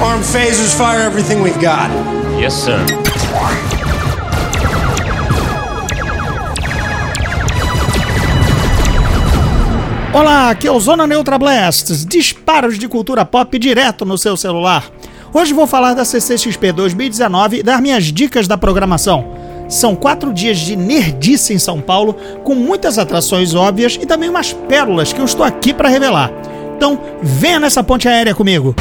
Arm phasers, fire everything we've got. Yes, sir. Olá, aqui é o Zona Neutra Blasts, disparos de cultura pop direto no seu celular. Hoje vou falar da CCXP 2019 e dar minhas dicas da programação. São quatro dias de nerdice em São Paulo, com muitas atrações óbvias e também umas pérolas que eu estou aqui para revelar. Então, venha nessa ponte aérea comigo.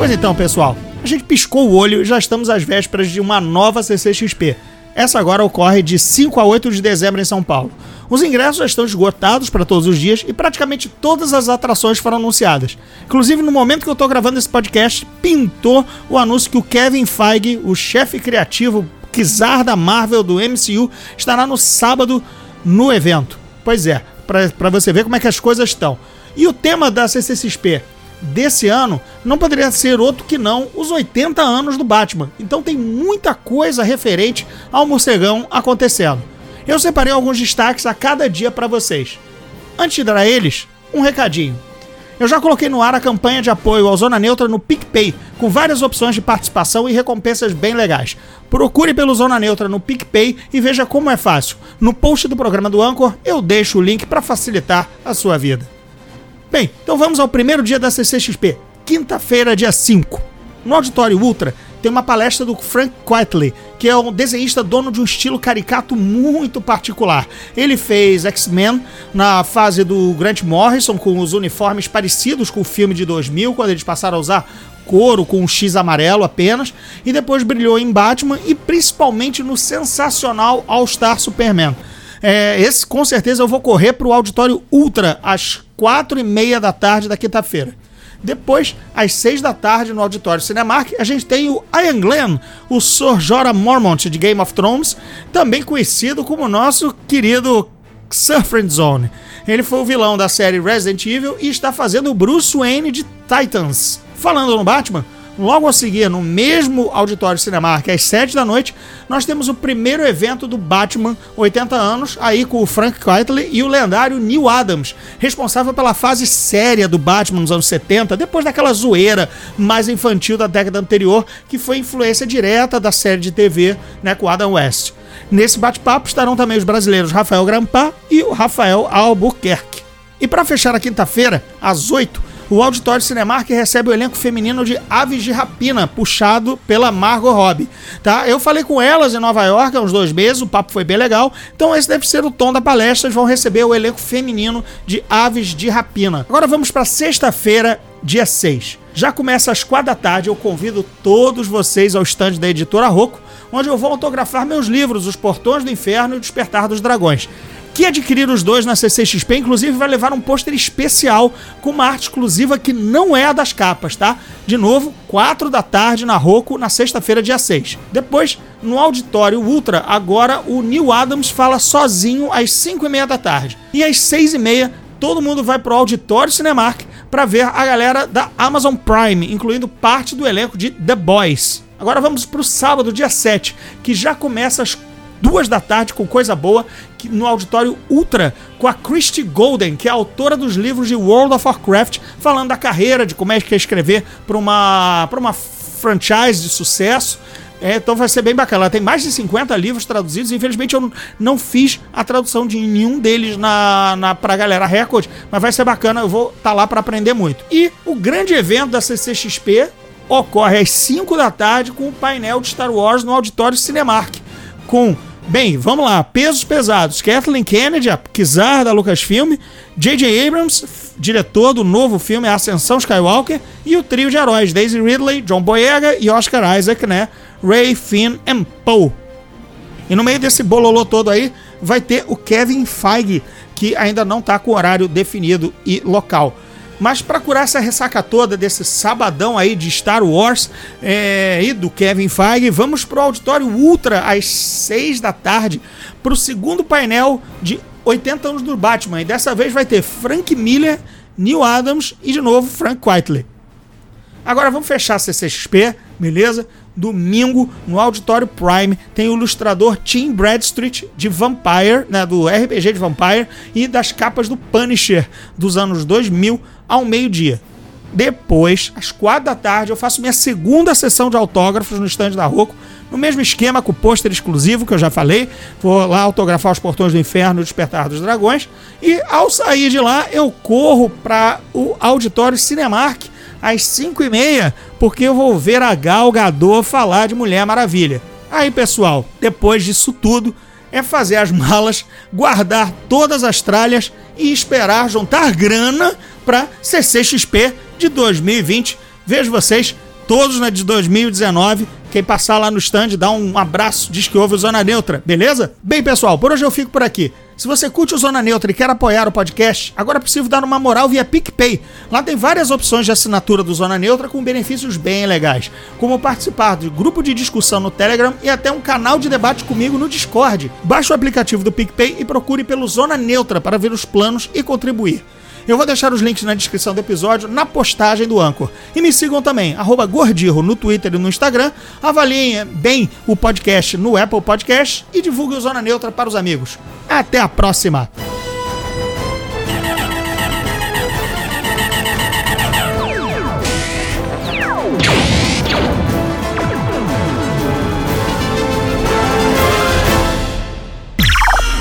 Pois então, pessoal, a gente piscou o olho e já estamos às vésperas de uma nova CCXP. Essa agora ocorre de 5 a 8 de dezembro em São Paulo. Os ingressos já estão esgotados para todos os dias e praticamente todas as atrações foram anunciadas. Inclusive, no momento que eu estou gravando esse podcast, pintou o anúncio que o Kevin Feige, o chefe criativo czar da Marvel do MCU, estará no sábado no evento. Pois é, para você ver como é que as coisas estão. E o tema da CCXP desse ano não poderia ser outro que não os 80 anos do Batman. Então tem muita coisa referente ao morcegão acontecendo. Eu separei alguns destaques a cada dia para vocês. Antes de dar a eles, um recadinho. Eu já coloquei no ar a campanha de apoio ao Zona Neutra no PicPay, com várias opções de participação e recompensas bem legais. Procure pelo Zona Neutra no PicPay e veja como é fácil. No post do programa do Anchor, eu deixo o link para facilitar a sua vida. Bem, então vamos ao primeiro dia da CCXP, quinta-feira, dia 5. No Auditório Ultra tem uma palestra do Frank Quitely, que é um desenhista dono de um estilo caricato muito particular. Ele fez X-Men na fase do Grant Morrison, com os uniformes parecidos com o filme de 2000, quando eles passaram a usar couro com um X amarelo apenas, e depois brilhou em Batman e principalmente no sensacional All Star Superman. É, esse com certeza eu vou correr para o auditório Ultra às quatro e meia da tarde da quinta-feira. Depois, às seis da tarde, no auditório Cinemark, a gente tem o Ian Glenn, o Sr. Jorah Mormont de Game of Thrones, também conhecido como nosso querido Sir Friendzone. Ele foi o vilão da série Resident Evil e está fazendo o Bruce Wayne de Titans. Falando no Batman, Logo a seguir, no mesmo auditório Cinemark, às 7 da noite, nós temos o primeiro evento do Batman 80 anos, aí com o Frank Quitely e o lendário Neil Adams, responsável pela fase séria do Batman nos anos 70, depois daquela zoeira mais infantil da década anterior, que foi influência direta da série de TV né, com Adam West. Nesse bate-papo estarão também os brasileiros Rafael Grampá e o Rafael Albuquerque. E para fechar a quinta-feira, às 8, o Auditório Cinemark recebe o elenco feminino de Aves de Rapina, puxado pela Margot Robbie. Tá? Eu falei com elas em Nova York há uns dois meses, o papo foi bem legal. Então esse deve ser o tom da palestra. Eles vão receber o elenco feminino de Aves de Rapina. Agora vamos para sexta-feira, dia 6. Já começa às quatro da tarde. Eu convido todos vocês ao stand da editora Rocco, onde eu vou autografar meus livros, Os Portões do Inferno e o Despertar dos Dragões. Quem adquirir os dois na CCXP, inclusive, vai levar um pôster especial com uma arte exclusiva que não é a das capas, tá? De novo, 4 da tarde na Roku, na sexta-feira, dia 6. Depois, no auditório Ultra, agora o Neil Adams fala sozinho às 5 e meia da tarde. E às 6 e meia, todo mundo vai pro auditório Cinemark para ver a galera da Amazon Prime, incluindo parte do elenco de The Boys. Agora vamos pro sábado, dia 7, que já começa às duas da tarde com coisa boa no auditório Ultra com a Christy Golden, que é autora dos livros de World of Warcraft, falando da carreira, de como é que é escrever para uma, uma franchise de sucesso. É, então vai ser bem bacana. Ela tem mais de 50 livros traduzidos. Infelizmente eu não fiz a tradução de nenhum deles na, na pra galera Record, mas vai ser bacana. Eu vou estar tá lá para aprender muito. E o grande evento da CCXP ocorre às 5 da tarde com o painel de Star Wars no auditório Cinemark, com Bem, vamos lá. Pesos pesados. Kathleen Kennedy, a czar da Lucasfilm, J.J. Abrams, diretor do novo filme Ascensão Skywalker, e o trio de heróis Daisy Ridley, John Boyega e Oscar Isaac, né? Ray, Finn e Poe. E no meio desse bololô todo aí, vai ter o Kevin Feige, que ainda não está com horário definido e local. Mas para curar essa ressaca toda desse sabadão aí de Star Wars é, e do Kevin Feige, vamos pro auditório Ultra às 6 da tarde para o segundo painel de 80 anos do Batman. E dessa vez vai ter Frank Miller, Neil Adams e de novo Frank Quitely. Agora vamos fechar a CCXP, beleza? Domingo, no Auditório Prime, tem o ilustrador Tim Bradstreet de Vampire, né, do RPG de Vampire e das capas do Punisher dos anos 2000 ao meio-dia. Depois, às quatro da tarde, eu faço minha segunda sessão de autógrafos no estande da Rocco, no mesmo esquema com o pôster exclusivo que eu já falei. Vou lá autografar os portões do inferno o despertar dos dragões. E ao sair de lá, eu corro para o auditório Cinemark às 5 e meia, porque eu vou ver a Gal Gadot falar de Mulher Maravilha. Aí, pessoal, depois disso tudo, é fazer as malas, guardar todas as tralhas e esperar juntar grana para CCXP de 2020. Vejo vocês todos na de 2019. Quem passar lá no stand, dá um abraço, diz que ouve o Zona Neutra, beleza? Bem, pessoal, por hoje eu fico por aqui. Se você curte o Zona Neutra e quer apoiar o podcast, agora é possível dar uma moral via PicPay. Lá tem várias opções de assinatura do Zona Neutra com benefícios bem legais, como participar de grupo de discussão no Telegram e até um canal de debate comigo no Discord. Baixe o aplicativo do PicPay e procure pelo Zona Neutra para ver os planos e contribuir. Eu vou deixar os links na descrição do episódio, na postagem do Anchor. E me sigam também, Gordirro, no Twitter e no Instagram. Avaliem bem o podcast no Apple Podcast e divulguem o Zona Neutra para os amigos. Até a próxima!